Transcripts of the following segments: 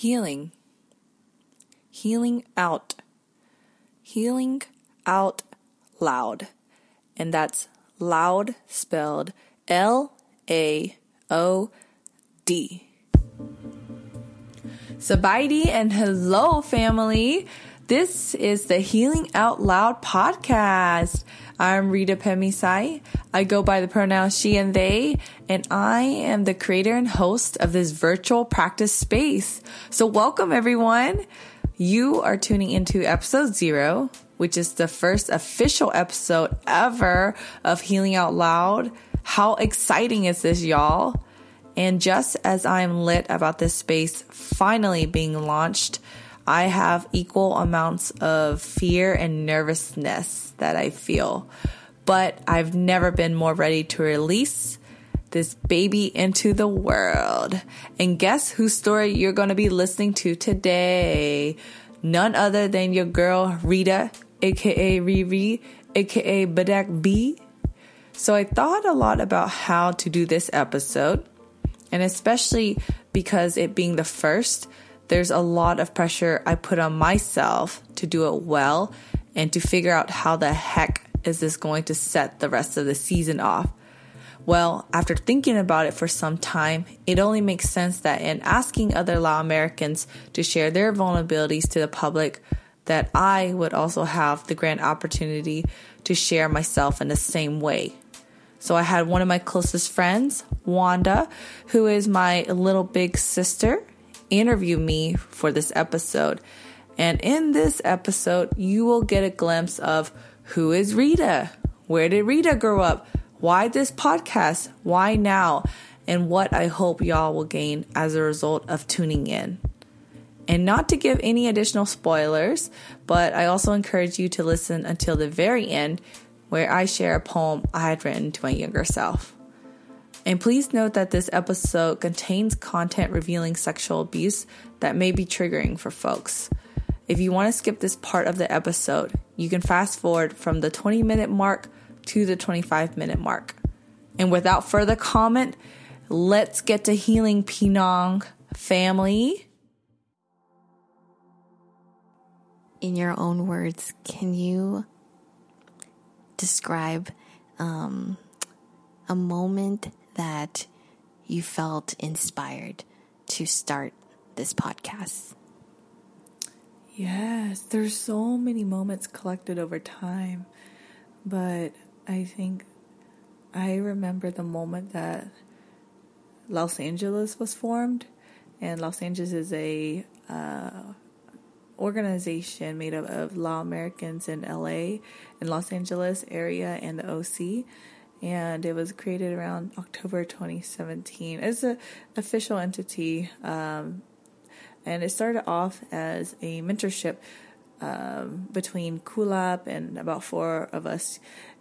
healing, healing out, healing out loud. And that's loud spelled L A O D. Sabaidi and hello, family. This is the Healing Out Loud podcast. I'm Rita Phetmixay. I go by the pronouns she and they, and I am the creator and host of this virtual practice space. So welcome everyone. You are tuning into episode zero, which is the first official episode ever of Healing Out Loud. How exciting is this, y'all? And just as I'm lit about this space finally being launched, I have equal amounts of fear and nervousness that I feel. But I've never been more ready to release this baby into the world. And guess whose story you're going to be listening to today? None other than your girl Rita, aka Riri, aka Badak B. So I thought a lot about how to do this episode, and especially because it being the first, there's a lot of pressure I put on myself to do it well and to figure out how the heck is this going to set the rest of the season off. Well, after thinking about it for some time, it only makes sense that in asking other Lao Americans to share their vulnerabilities to the public, that I would also have the grand opportunity to share myself in the same way. So I had one of my closest friends, Wanda, who is my little big sister, interview me for this episode. And in this episode, you will get a glimpse of who is Rita? Where did Rita grow up? Why this podcast? Why now? And what I hope y'all will gain as a result of tuning in. And not to give any additional spoilers, but I also encourage you to listen until the very end where I share a poem I had written to my younger self. And please note that this episode contains content revealing sexual abuse that may be triggering for folks. If you want to skip this part of the episode, you can fast forward from the 20 minute mark to the 25 minute mark. And without further comment, let's get to healing Penang family. In your own words, can you describe um, a moment that you felt inspired to start this podcast? Yes, there's so many moments collected over time, but I think I remember the moment that Lao Angeles was formed, and Lao Angeles is a uh, organization made up of Lao Americans in LA and Los Angeles area and the OC and it was created around October 2017. It's an official entity, um, and it started off as a mentorship um, between Kulap and about four of us,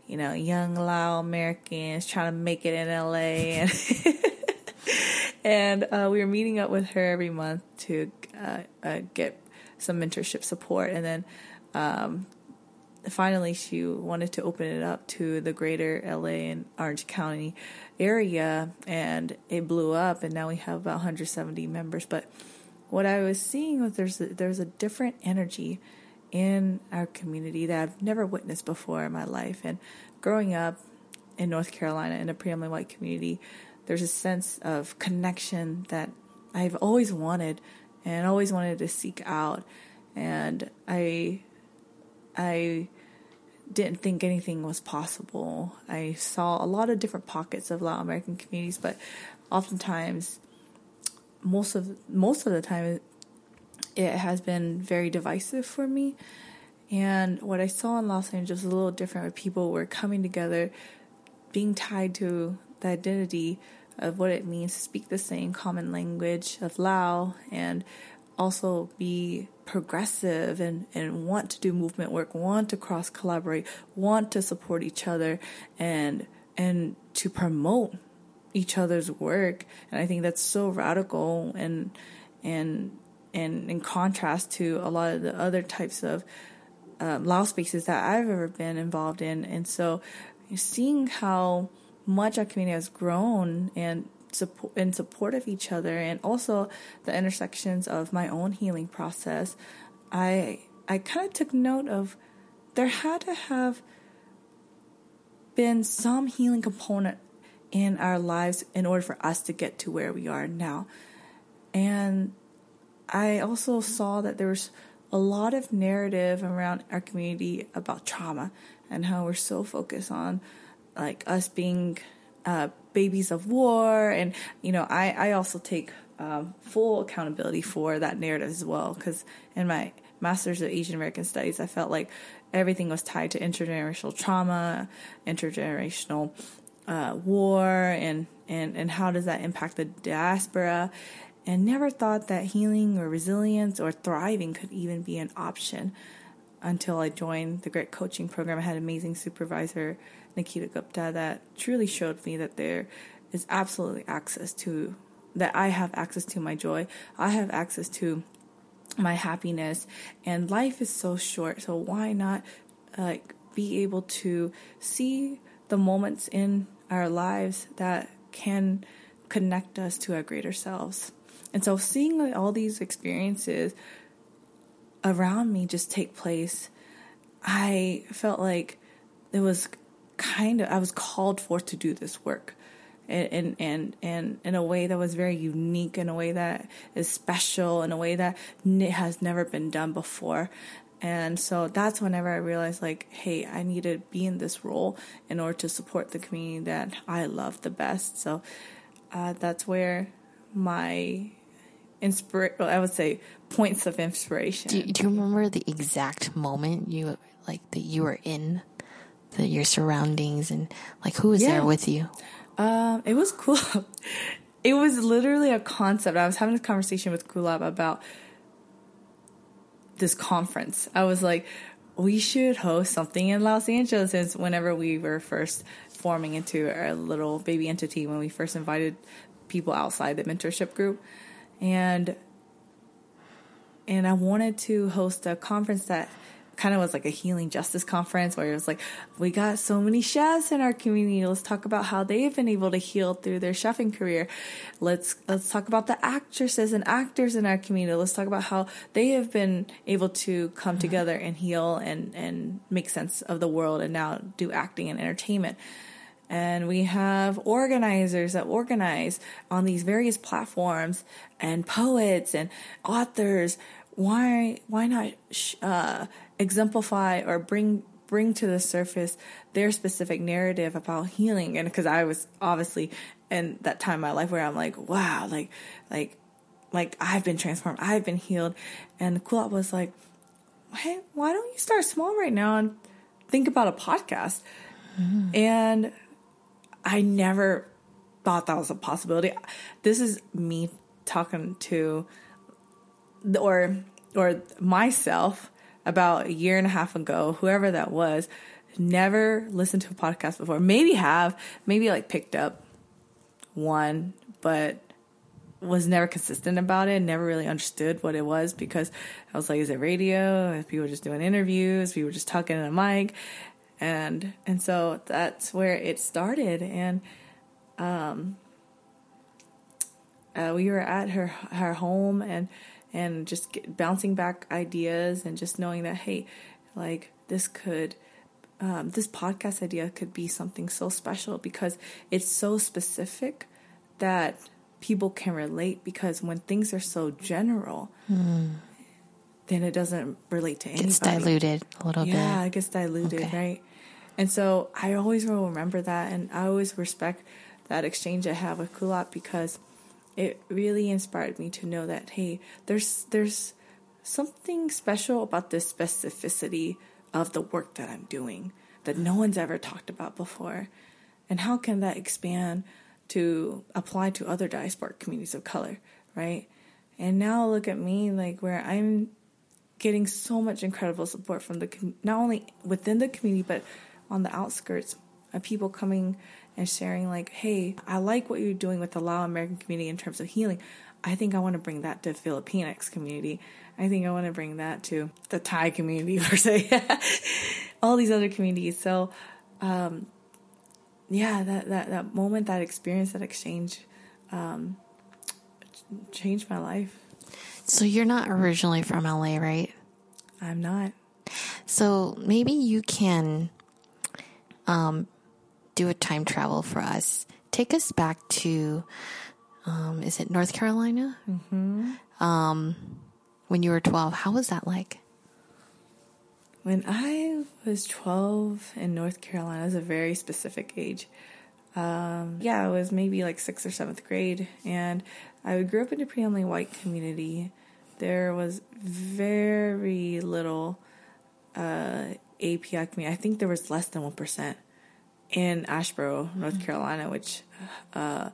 you know, young Lao Americans trying to make it in LA, and and uh, we were meeting up with her every month to uh, uh, get some mentorship support, and then. Um, finally she wanted to open it up to the greater LA and Orange County area and it blew up and now we have about 170 members but what I was seeing was there's a, there's a different energy in our community that I've never witnessed before in my life and growing up in North Carolina in a predominantly white community there's a sense of connection that I've always wanted and always wanted to seek out and I I didn't think anything was possible. I saw a lot of different pockets of Latin American communities, but oftentimes, most of most of the time, it has been very divisive for me. And what I saw in Los Angeles was a little different, where people were coming together, being tied to the identity of what it means to speak the same common language of Lao and also be progressive and, and want to do movement work, want to cross collaborate, want to support each other and and to promote each other's work. And I think that's so radical and and and in contrast to a lot of the other types of um, Lao spaces that I've ever been involved in. And so seeing how much our community has grown and support in support of each other and also the intersections of my own healing process, I I kind of took note of there had to have been some healing component in our lives in order for us to get to where we are now. And I also saw that there was a lot of narrative around our community about trauma and how we're so focused on like us being uh, babies of war and you know i, I also take um, full accountability for that narrative as well because in my master's of asian american studies i felt like everything was tied to intergenerational trauma intergenerational uh, war and, and and how does that impact the diaspora and never thought that healing or resilience or thriving could even be an option until I joined the Grit Coaching Program. I had an amazing supervisor, Nikita Gupta, that truly showed me that there is absolutely access to, that I have access to my joy. I have access to my happiness. And life is so short. So why not like be able to see the moments in our lives that can connect us to our greater selves? And so seeing all these experiences around me just take place, I felt like it was kind of I was called for to do this work. And, and and in a way that was very unique, in a way that is special, in a way that has never been done before, and so that's whenever I realized, like, hey, I need to be in this role in order to support the community that I love the best. So uh, that's where my inspire well, I would say points of inspiration. Do you, do you remember the exact moment you like that you were in the, your surroundings and like who was yeah. there with you? Um, it was cool. it was literally a concept. I was having a conversation with Kulap about this conference. I was like, we should host something in Los Angeles since whenever we were first forming into our little baby entity when we first invited people outside the mentorship group and and I wanted to host a conference that kind of was like a healing justice conference where it was like we got so many chefs in our community. Let's talk about how they've been able to heal through their chefing career. Let's let's talk about the actresses and actors in our community. Let's talk about how they have been able to come mm-hmm. together and heal and and make sense of the world and now do acting and entertainment. And we have organizers that organize on these various platforms and poets and authors. Why why not uh, exemplify or bring bring to the surface their specific narrative about healing and because i was obviously in that time in my life where i'm like wow like like like i've been transformed i've been healed and kulap was like hey why don't you start small right now and think about a podcast mm-hmm. and I never thought that was a possibility. This is me talking to or or myself about a year and a half ago, whoever that was, never listened to a podcast before. Maybe have, maybe like picked up one, but was never consistent about it, never really understood what it was because I was like, is it radio? If people just doing interviews, people were just talking in a mic and and so that's where it started and um uh, we were at her her home and and just get, bouncing back ideas and just knowing that hey like this could um, this podcast idea could be something so special because it's so specific that people can relate because when things are so general mm. then it doesn't relate to anybody. It's diluted a little yeah, bit. Yeah, it gets diluted, okay. right? And so I always will remember that, and I always respect that exchange I have with Kulap because it really inspired me to know that hey, there's there's something special about this specificity of the work that I'm doing that no one's ever talked about before, and how can that expand to apply to other diasporic communities of color, right? And now look at me, like where I'm getting so much incredible support from the not only within the community but on the outskirts of people coming and sharing like hey i like what you're doing with the lao american community in terms of healing i think i want to bring that to filipinx community i think i want to bring that to the thai community per se all these other communities so um, yeah that, that that moment that experience that exchange um, changed my life. So you're not originally from LA, right? I'm not. So maybe you can um, do a time travel for us. Take us back to, um, is it North Carolina? Mm-hmm. Um, when you were 12, how was that like? When I was 12 in North Carolina, it was a very specific age. Um, yeah, it was maybe like sixth or seventh grade, and I grew up in a predominantly white community. There was very little uh, API community. I think there was less than one percent in Asheboro, North mm-hmm. Carolina, which uh,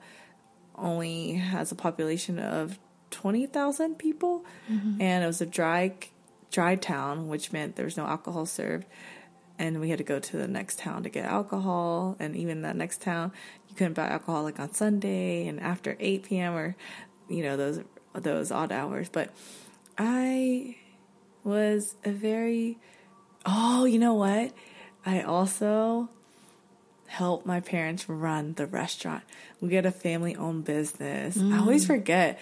only has a population of twenty thousand people, mm-hmm. and it was a dry dry town, which meant there was no alcohol served. And we had to go to the next town to get alcohol. And even that next town you couldn't buy alcohol like on sunday and after 8 p.m or you know those those odd hours. But i was a very oh you know what? I also helped my parents run the restaurant we had a family owned business mm. i always forget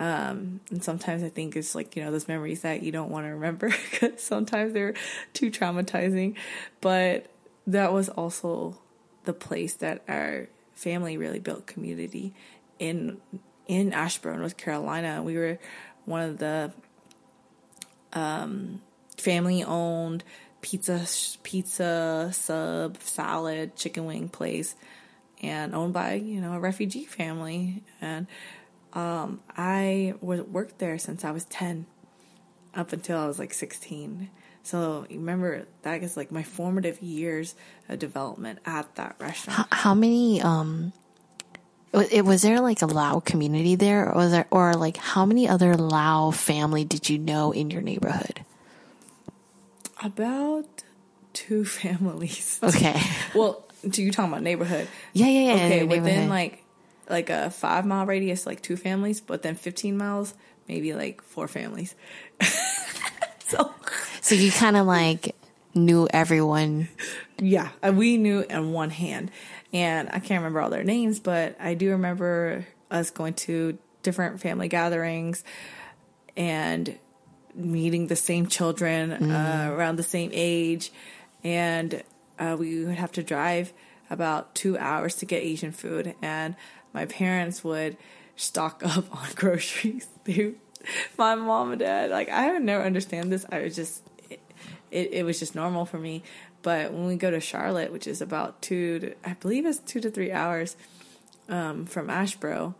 um, and sometimes I think it's like, you know, those memories that you don't want to remember because sometimes they're too traumatizing. But that was also the place that our family really built community in in Asheboro, North Carolina. We were one of the um, family owned pizza pizza sub salad chicken wing place and owned by you know a refugee family and um, I was worked there since I was ten, up until I was like sixteen. So remember that is like my formative years of development at that restaurant. How, how many? Um, it was there like a Lao community there, or was there, or like how many other Lao family did you know in your neighborhood? About two families. Okay. well, do you talking about neighborhood? Yeah, yeah, yeah. Okay, within like like a five mile radius, like two families, but then 15 miles, maybe like four families. so, so you kind of like knew everyone. Yeah, we knew in one hand. And I can't remember all their names, but I do remember us going to different family gatherings and meeting the same children mm. uh, around the same age. And uh, we would have to drive about two hours to get Asian food. And my parents would stock up on groceries. They, my mom and dad, like I would never understand this. I was just, it, it, it was just normal for me. But when we go to Charlotte, which is about two to, I believe it's two to three hours um, from Asheboro,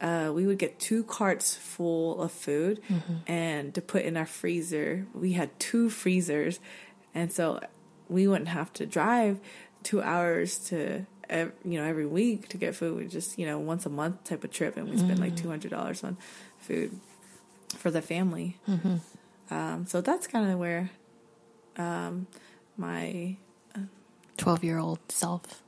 uh, we would get two carts full of food mm-hmm. and to put in our freezer. We had two freezers, and so we wouldn't have to drive two hours to you know every week to get food. We just you know once a month type of trip, and we spend mm-hmm. like two hundred dollars on food for the family. Mm-hmm. Um, so that's kind of where um, my uh, year old self.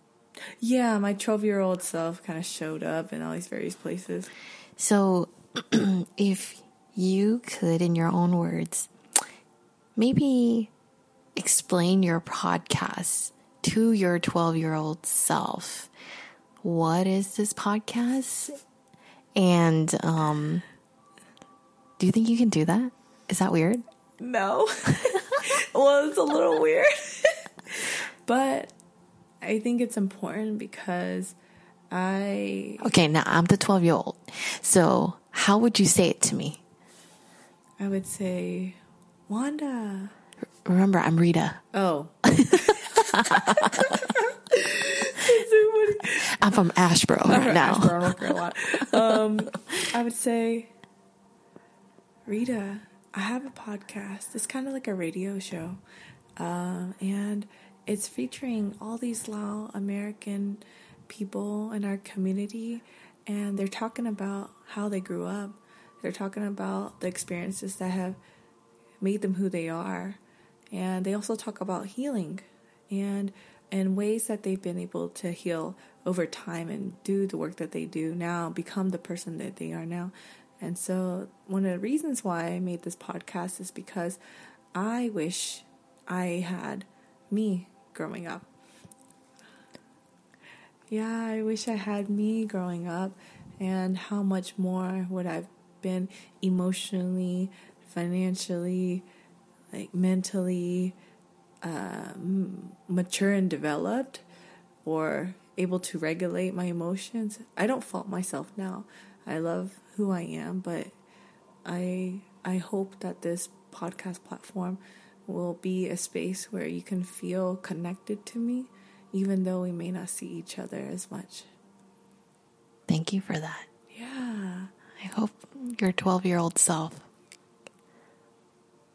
Yeah, my twelve year old self kind of showed up in all these various places. So, if you could, in your own words, maybe explain your podcast to your 12 year old self, what is this podcast? And um, do you think you can do that? Is that weird? No. well, it's a little weird. but I think it's important because I. Okay, now I'm the 12 year old. So, how would you say it to me? I would say, Wanda. Remember, I'm Rita. Oh. I'm from Asheboro right now. North Carolina. Um, I would say, Rita, I have a podcast. It's kind of like a radio show, um, and it's featuring all these Lao American people in our community, and they're talking about how they grew up. They're talking about the experiences that have made them who they are, and they also talk about healing and and ways that they've been able to heal over time and do the work that they do now, become the person that they are now. And so, one of the reasons why I made this podcast is because I wish I had me growing up. Yeah, I wish I had me growing up and how much more would I've been emotionally, financially, like mentally uh, mature and developed or able to regulate my emotions. I don't fault myself now. I love who I am, but I I hope that this podcast platform will be a space where you can feel connected to me even though we may not see each other as much. Thank you for that. Yeah. I hope your 12-year-old self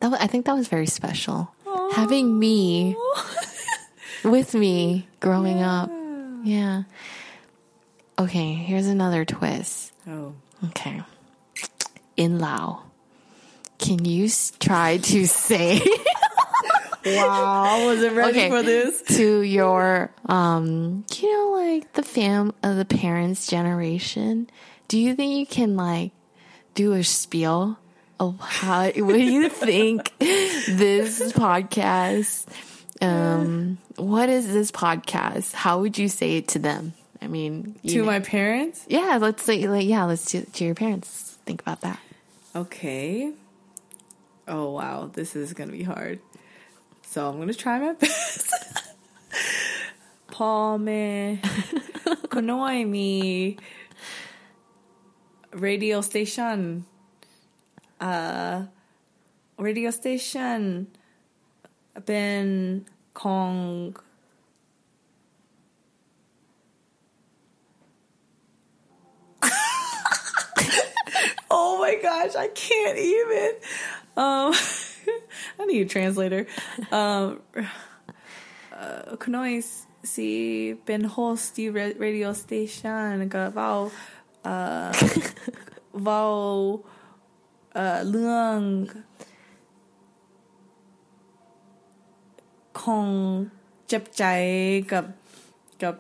that I think that was very special. Aww. Having me with me growing yeah. up. Yeah. Okay, here's another twist. Oh. Okay. In Lao, can you try to say wow, I wasn't ready okay, for this. To your, um, you know, like the fam, of the parents' generation. Do you think you can like do a spiel of how? what do you think this podcast? Um, what is this podcast? How would you say it to them? I mean, to know. my parents? Yeah, let's say, like, yeah, let's do to your parents. Think about that. Okay. Oh wow, this is gonna be hard. So I'm gonna try my best. Paul me konoi me. Radio station. Uh radio station. Been Kong. Oh my gosh, I can't even. Um, I need a translator. Um, uh, Kunois si penhos di radio station ga vào uh, vào uh, lương con chấp cháy gặp gặp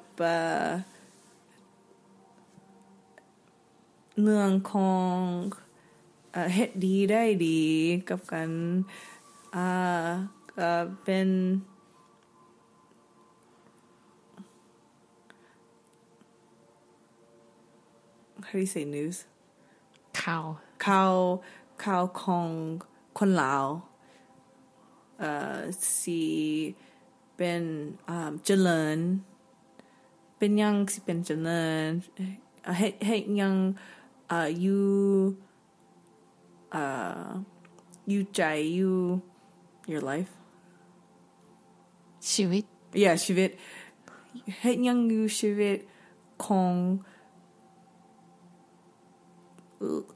เฮ็ดดีได้ดีกับกันอ่าก็เป็น how do you say news ข่าวข่าวข่าวของคนลาวเอ่อสิเป็นอ่าเจริญเป็นยังสิเป็นเจริญเฮ็ดเฮ็ดยัง uh, you uh, you your life. Shivit. Yeah, Shivit. you Shivit Kong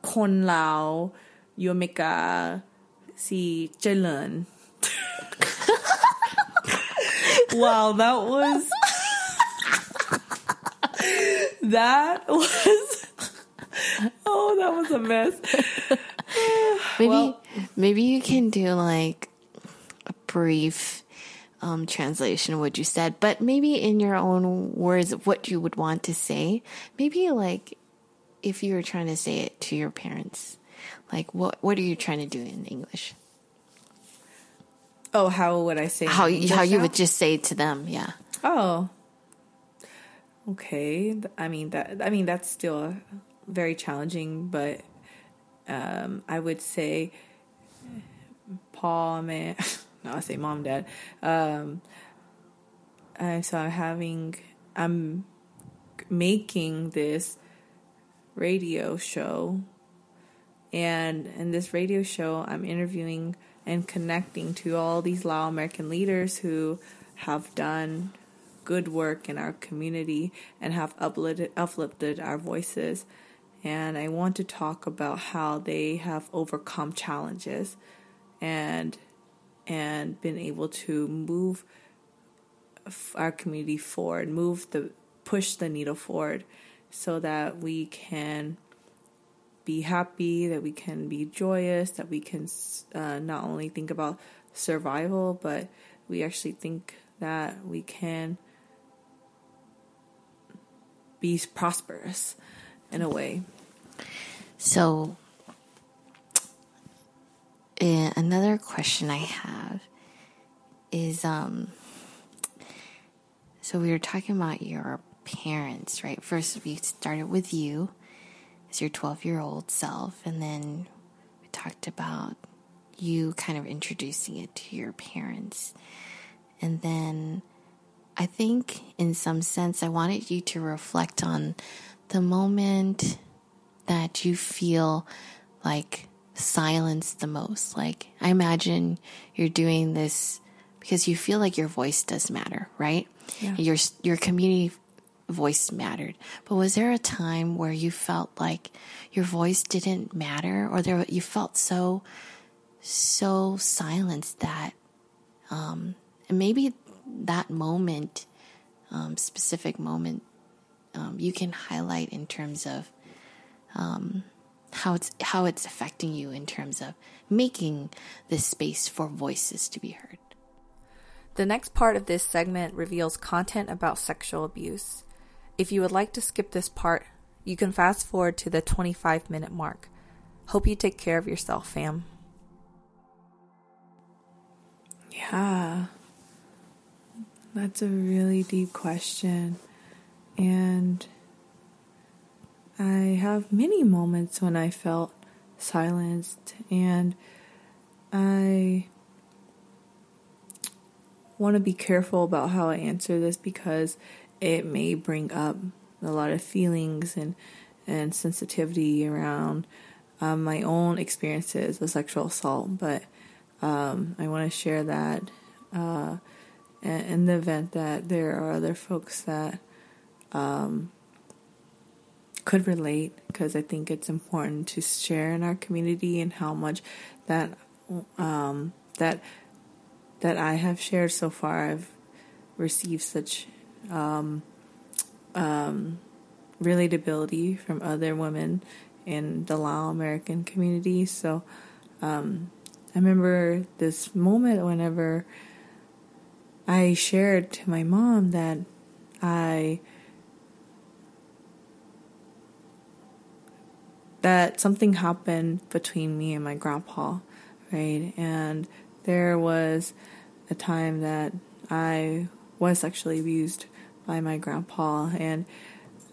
Kon Lao Yomika Si Jelen. Wow, that was that was oh, that was a mess. maybe well, maybe you can do like a brief um, translation of what you said, but maybe in your own words, what you would want to say. Maybe like if you were trying to say it to your parents, like what what are you trying to do in English? Oh, how would I say how how you would just say it to them? Yeah. Oh. Okay. I mean that. I mean that's still very challenging, but um, I would say Paul, man, no, I say mom, dad. Um, and so I'm having, I'm making this radio show, and in this radio show, I'm interviewing and connecting to all these Lao American leaders who have done good work in our community and have uplifted, uplifted our voices and I want to talk about how they have overcome challenges and and been able to move our community forward, move the push the needle forward so that we can be happy, that we can be joyous, that we can uh, not only think about survival, but we actually think that we can be prosperous in a way. So, uh, another question I have is um, so we were talking about your parents, right? First, we started with you, as your 12 year old self. And then we talked about you kind of introducing it to your parents. And then I think, in some sense, I wanted you to reflect on the moment that you feel like silenced the most. Like, I imagine you're doing this because you feel like your voice does matter, right? Yeah. Your your community voice mattered. But was there a time where you felt like your voice didn't matter, or there you felt so so silenced that, um, and maybe that moment, um, specific moment, um, you can highlight in terms of um, how it's how it's affecting you in terms of making this space for voices to be heard. The next part of this segment reveals content about sexual abuse. If you would like to skip this part, you can fast forward to the 25 minute mark. Hope you take care of yourself, fam. Yeah. That's a really deep question. And I have many moments when I felt silenced, and I want to be careful about how I answer this because it may bring up a lot of feelings and and sensitivity around um, my own experiences of sexual assault. But um, I want to share that uh, in the event that there are other folks that um, could relate, because I think it's important to share in our community and how much that um, that that I have shared so far. I've received such um, um, relatability from other women in the Lao American community. So um, I remember this moment whenever I shared to my mom that I that something happened between me and my grandpa, right? And there was a time that I was sexually abused by my grandpa, and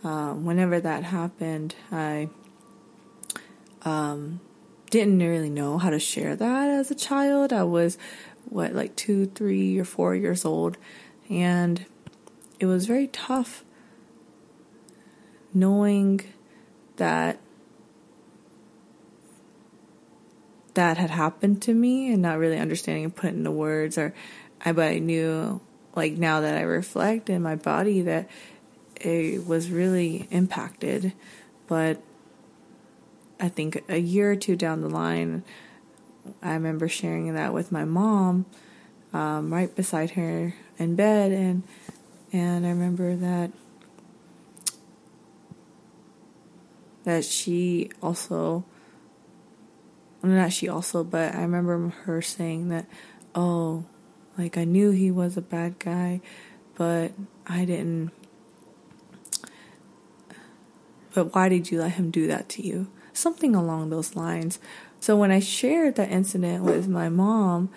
um, whenever that happened, I um, didn't really know how to share that as a child. I was, what, like two, three, or four years old. And it was very tough knowing that that had happened to me and not really understanding and putting into words or I but I knew like now that I reflect in my body that it was really impacted. But I think a year or two down the line, I remember sharing that with my mom, um, right beside her in bed, and and I remember that that she also, not she also, but I remember her saying that, oh, like I knew he was a bad guy, but I didn't. But why did you let him do that to you? something along those lines. So when I shared that incident with my mom,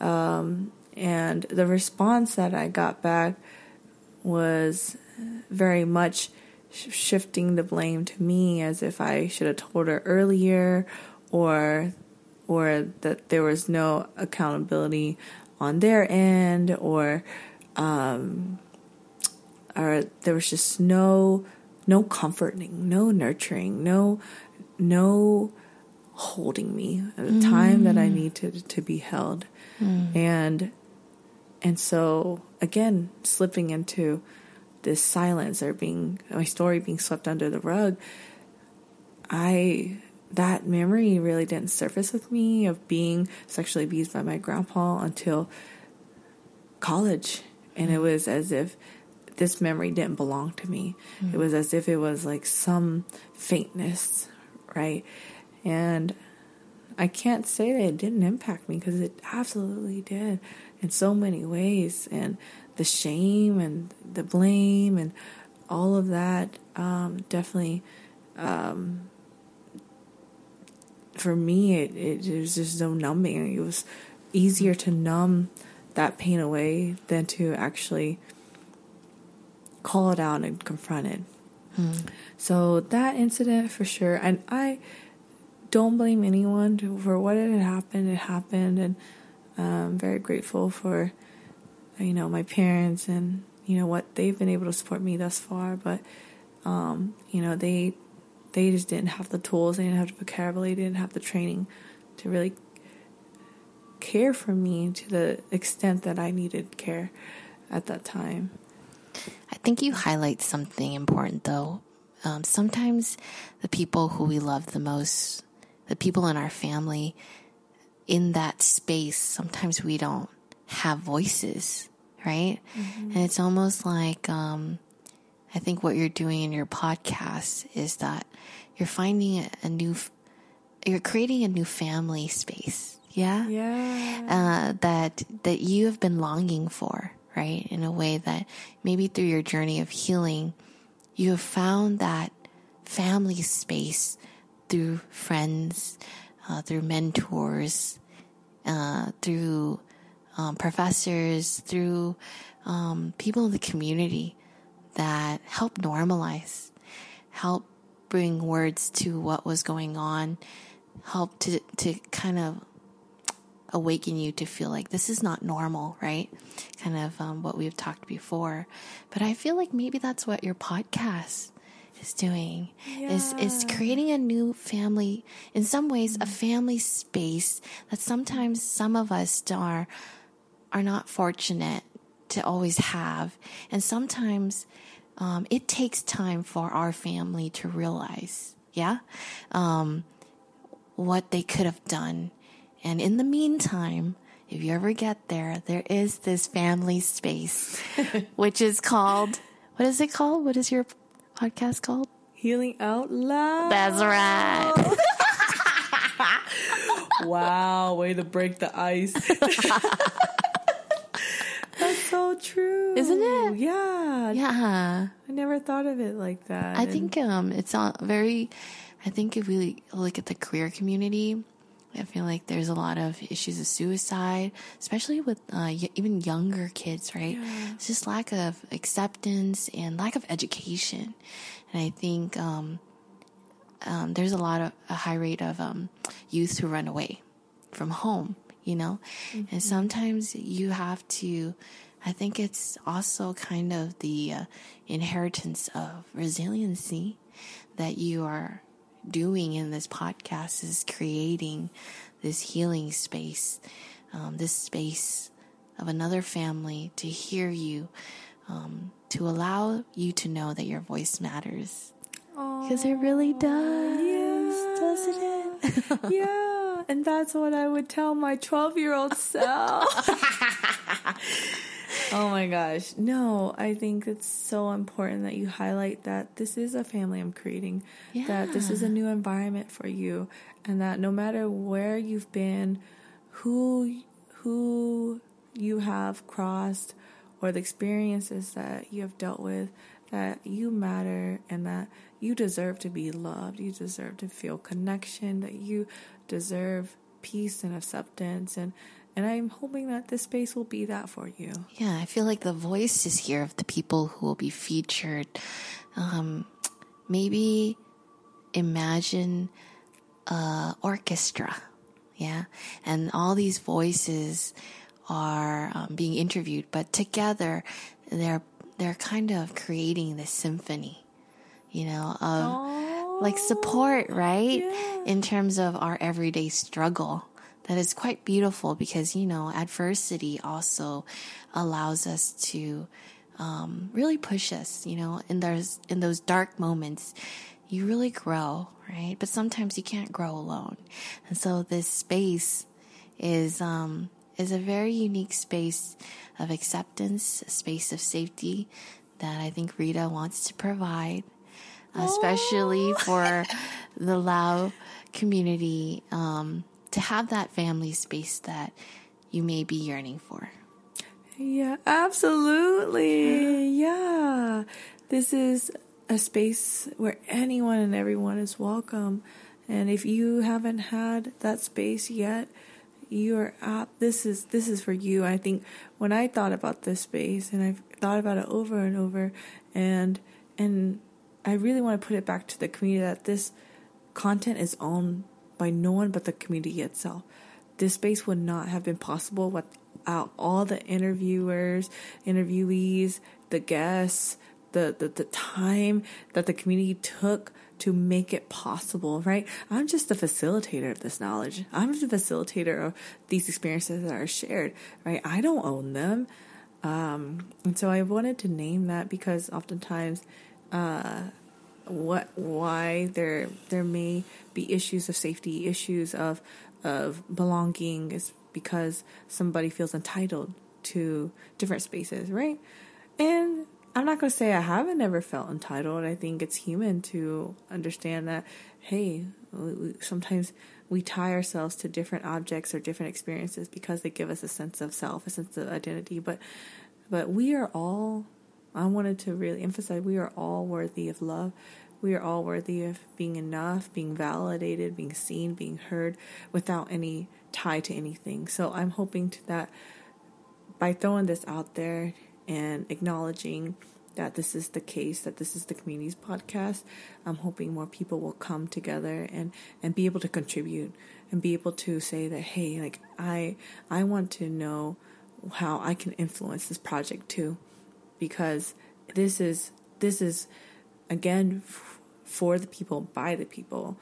um, and the response that I got back was very much shifting the blame to me as if I should have told her earlier or or that there was no accountability on their end or um, or there was just no no comforting, no nurturing, no no holding me at the mm. time that I mm. needed to be held. Mm. And and so again, slipping into this silence or being my story being swept under the rug, I that memory really didn't surface with me of being sexually abused by my grandpa until college. And it was as if this memory didn't belong to me. Mm. It was as if it was like some faintness right? And I can't say that it didn't impact me because it absolutely did in so many ways. And the shame and the blame and all of that um, definitely, um, for me, it, it, was just so numbing. It was easier to numb that pain away than to actually call it out and confront it. So that incident for sure, and I don't blame anyone for what had happened. It happened, and I'm very grateful for you know my parents and you know what they've been able to support me thus far. But um, you know they they just didn't have the tools, they didn't have the vocabulary, they didn't have the training to really care for me to the extent that I needed care at that time. I think you highlight something important though. Um, sometimes the people who we love the most, the people in our family, in that space, sometimes we don't have voices, right? And it's almost like, um, I think what you're doing in your podcast is that you're finding a new, you're creating a new family space. Yeah. Yeah. Uh, that, that you have been longing for, right? In a way that maybe through your journey of healing, you have found that family space through friends, uh, through mentors, uh, through um, professors, through um, people in the community that help normalize, help bring words to what was going on, help to to kind of awaken you to feel like this is not normal, right? Kind of um, what we've talked before. But I feel like maybe that's what your podcast is doing is is creating a new family in some ways a family space that sometimes some of us are are not fortunate to always have and sometimes um, it takes time for our family to realize yeah um, what they could have done and in the meantime if you ever get there there is this family space which is called what is it called what is your podcast called Healing out loud. that's right Wow, way to break the ice. So true. Isn't it? Yeah. yeah I never thought of it like that. I And- think um, it's not very. I think if we look at the queer community, I feel like there's a lot of issues of suicide, especially with uh, y- even younger kids, right? It's just lack of acceptance and lack of education, and I think um, um, there's a lot of a high rate of um, youth who run away from home, you know, and sometimes you have to. I think it's also kind of the uh, inheritance of resiliency that you are doing in this podcast is creating this healing space, um, this space of another family to hear you, um, to allow you to know that your voice matters. Because it really does, doesn't it? yeah. And that's what I would tell my 12 year old self. oh my gosh. No, I think it's so important that you highlight that this is a family I'm creating, that this is a new environment for you, and that no matter where you've been, who, who you have crossed, or the experiences that you have dealt with, that you matter and that you deserve to be loved. You deserve to feel connection, that you deserve peace and acceptance. And, and I'm hoping that this space will be that for you. Yeah, I feel like the voices here of the people who will be featured. Um, maybe imagine a orchestra, yeah, and all these voices are um, being interviewed, but together they're they're kind of creating this symphony, you know, of like support, right? In terms of our everyday struggle. That is quite beautiful because, you know, adversity also allows us to um, really push us, you know, in those, in those dark moments, you really grow, right? But sometimes you can't grow alone. And so this space is, um, is a very unique space of acceptance, a space of safety that I think Rita wants to provide, especially for the Lao community, um, to have that family space that you may be yearning for. Yeah, absolutely. Yeah. This is a space where anyone and everyone is welcome. And if you haven't had that space yet, you're up. This is this is for you. I think when I thought about this space and I've thought about it over and over and and I really want to put it back to the community that this content is owned by no one but the community itself. This space would not have been possible without all the interviewers, interviewees, the guests, the, the, the time that the community took to make it possible, right? I'm just the facilitator of this knowledge. I'm the facilitator of these experiences that are shared, right? I don't own them. Um, and so I wanted to name that because oftentimes, uh, what, why there, there may be issues of safety, issues of, of belonging is because somebody feels entitled to different spaces, right? And I'm not going to say I haven't ever felt entitled. I think it's human to understand that, hey, sometimes we tie ourselves to different objects or different experiences because they give us a sense of self, a sense of identity. But, but we are all, I wanted to really emphasize, we are all worthy of love. We are all worthy of being enough, being validated, being seen, being heard without any tie to anything. So I'm hoping to that by throwing this out there, and acknowledging that this is the case, that this is the community's podcast. I'm hoping more people will come together and, and be able to contribute and be able to say that, hey, like I I want to know how I can influence this project too, because this is this is again f- for the people by the people,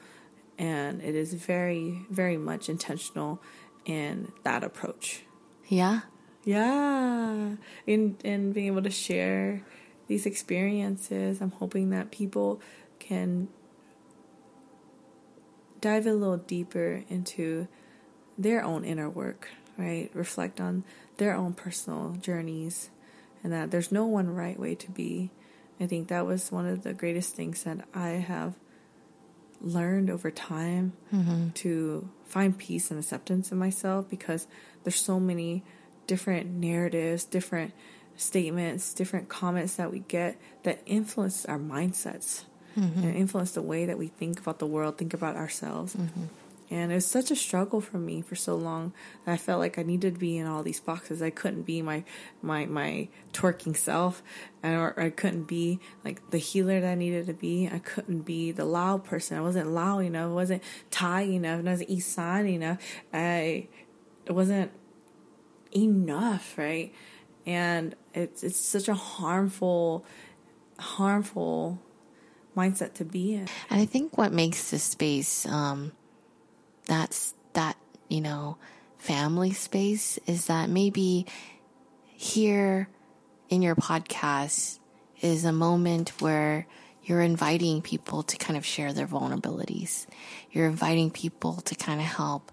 and it is very very much intentional in that approach. Yeah, yeah. And and being able to share these experiences, I'm hoping that people can dive a little deeper into their own inner work, right? Reflect on their own personal journeys and that there's no one right way to be. I think that was one of the greatest things that I have learned over time mm-hmm. to find peace and acceptance in myself because there's so many different narratives, different statements, different comments that we get that influence our mindsets mm-hmm. and influence the way that we think about the world, think about ourselves. Mm-hmm. And it was such a struggle for me for so long I felt like I needed to be in all these boxes. I couldn't be my my my twerking self, or I couldn't be like the healer that I needed to be. I couldn't be the loud person. I wasn't loud enough. I wasn't Thai enough. And I wasn't Isan enough. I wasn't enough, right? And it's it's such a harmful, harmful mindset to be in. And I think what makes this space, um, that's that you know, family space is that maybe here in your podcast is a moment where you're inviting people to kind of share their vulnerabilities. You're inviting people to kind of help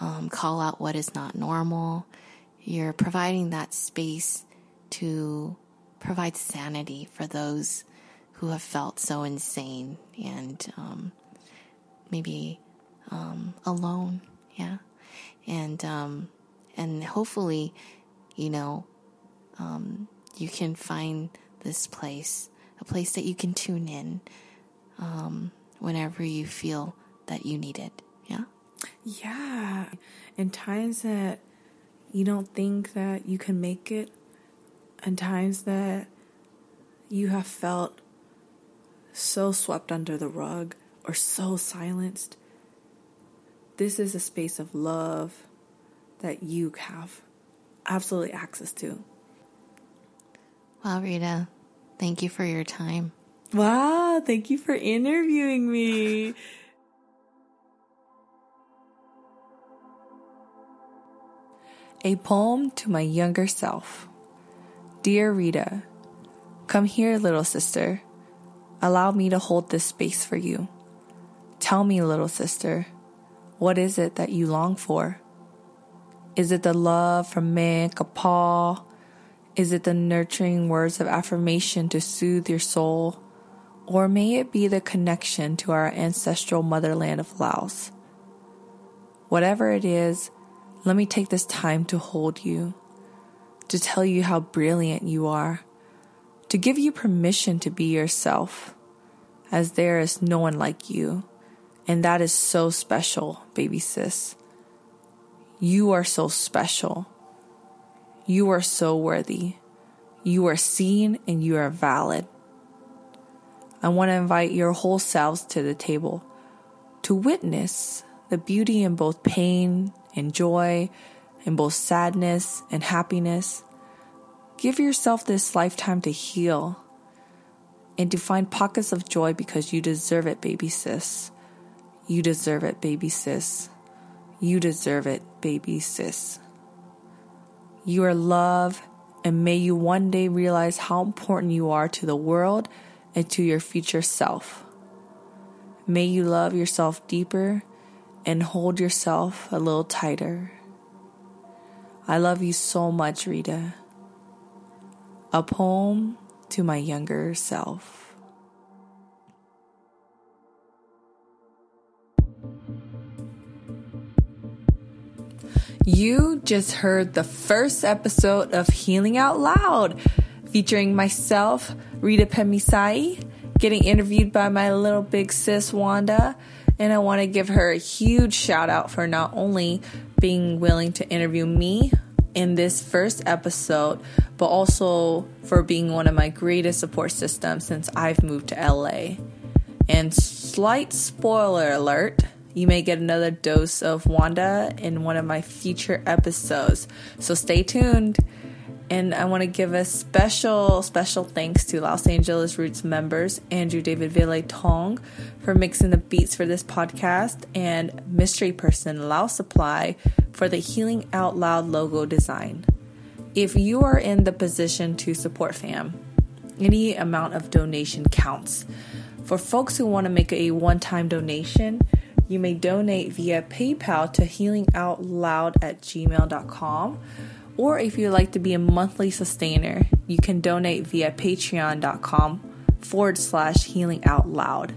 um, call out what is not normal you're providing that space to provide sanity for those who have felt so insane and um, maybe um, alone. Yeah, and um, and hopefully, you know, um, you can find this place, a place that you can tune in um, whenever you feel that you need it. Yeah. Yeah. In times that you don't think that you can make it, and times that you have felt so swept under the rug or so silenced, this is a space of love that you have absolutely access to. Wow, Rita, thank you for your time. Wow, thank you for interviewing me. A poem to my younger self. Dear Rita, come here, little sister. Allow me to hold this space for you. Tell me, little sister, what is it that you long for? Is it the love from man, Kulap? Is it the nurturing words of affirmation to soothe your soul? Or may it be the connection to our ancestral motherland of Laos? Whatever it is, let me take this time to hold you, to tell you how brilliant you are, to give you permission to be yourself, as there is no one like you. And that is so special, baby sis. You are so special. You are so worthy. You are seen and you are valid. I want to invite your whole selves to the table to witness the beauty in both pain and joy, in both sadness and happiness. Give yourself this lifetime to heal and to find pockets of joy because you deserve it, baby sis. You deserve it, baby sis. You deserve it, baby sis. You are love, and may you one day realize how important you are to the world and to your future self. May you love yourself deeper and hold yourself a little tighter. I love you so much, Rita. A poem to my younger self. You just heard the first episode of Healing Out Loud, featuring myself, Rita Phetmixay, getting interviewed by my little big sis Wanda. And I want to give her a huge shout out for not only being willing to interview me in this first episode, but also for being one of my greatest support systems since I've moved to LA. And slight spoiler alert, you may get another dose of Wanda in one of my future episodes. So stay tuned. And I want to give a special, special thanks to Lao Angeles Roots members Andrew David Ville Tong for mixing the beats for this podcast, and mystery person Lao Supply for the Healing Out Loud logo design. If you are in the position to support FAM, any amount of donation counts. For folks who want to make a one time donation, you may donate via PayPal to healingoutloud at gmail.com or if you'd like to be a monthly sustainer, you can donate via patreon.com forward slash healing out loud.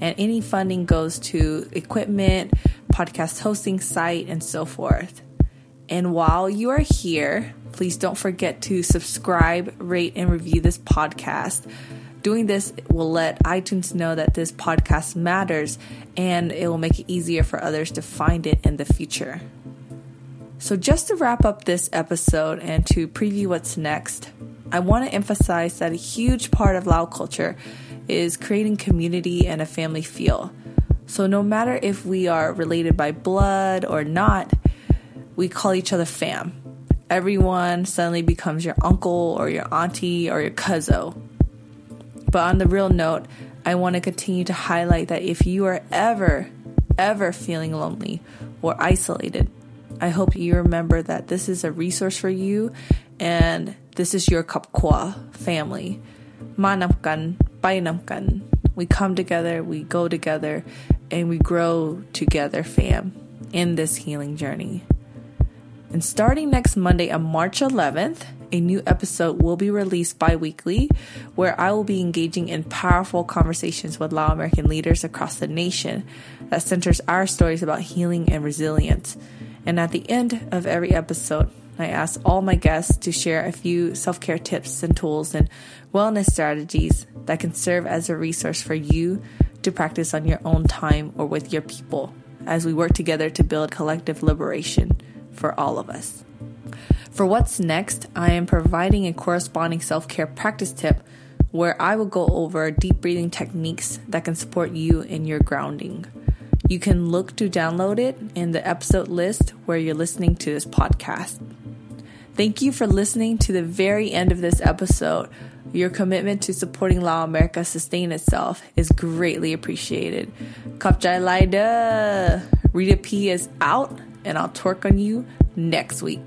And any funding goes to equipment, podcast hosting site, and so forth. And while you are here, please don't forget to subscribe, rate, and review this podcast. Doing this will let iTunes know that this podcast matters and it will make it easier for others to find it in the future. So, just to wrap up this episode and to preview what's next, I want to emphasize that a huge part of Lao culture is creating community and a family feel. So, no matter if we are related by blood or not, we call each other fam. Everyone suddenly becomes your uncle or your auntie or your cousin. But on the real note, I want to continue to highlight that if you are ever, ever feeling lonely or isolated, I hope you remember that this is a resource for you and this is your Kapkwa family. Manamkan, Bainamkan. We come together, we go together, and we grow together, fam, in this healing journey. And starting next Monday on March 11th, a new episode will be released bi weekly where I will be engaging in powerful conversations with Lao American leaders across the nation that centers our stories about healing and resilience. And at the end of every episode, I ask all my guests to share a few self care tips and tools and wellness strategies that can serve as a resource for you to practice on your own time or with your people as we work together to build collective liberation for all of us. For what's next, I am providing a corresponding self care practice tip where I will go over deep breathing techniques that can support you in your grounding. You can look to download it in the episode list where you're listening to this podcast. Thank you for listening to the very end of this episode. Your commitment to supporting Lao America sustain itself is greatly appreciated. Kapjai Laida! Rita P is out, and I'll twerk on you next week.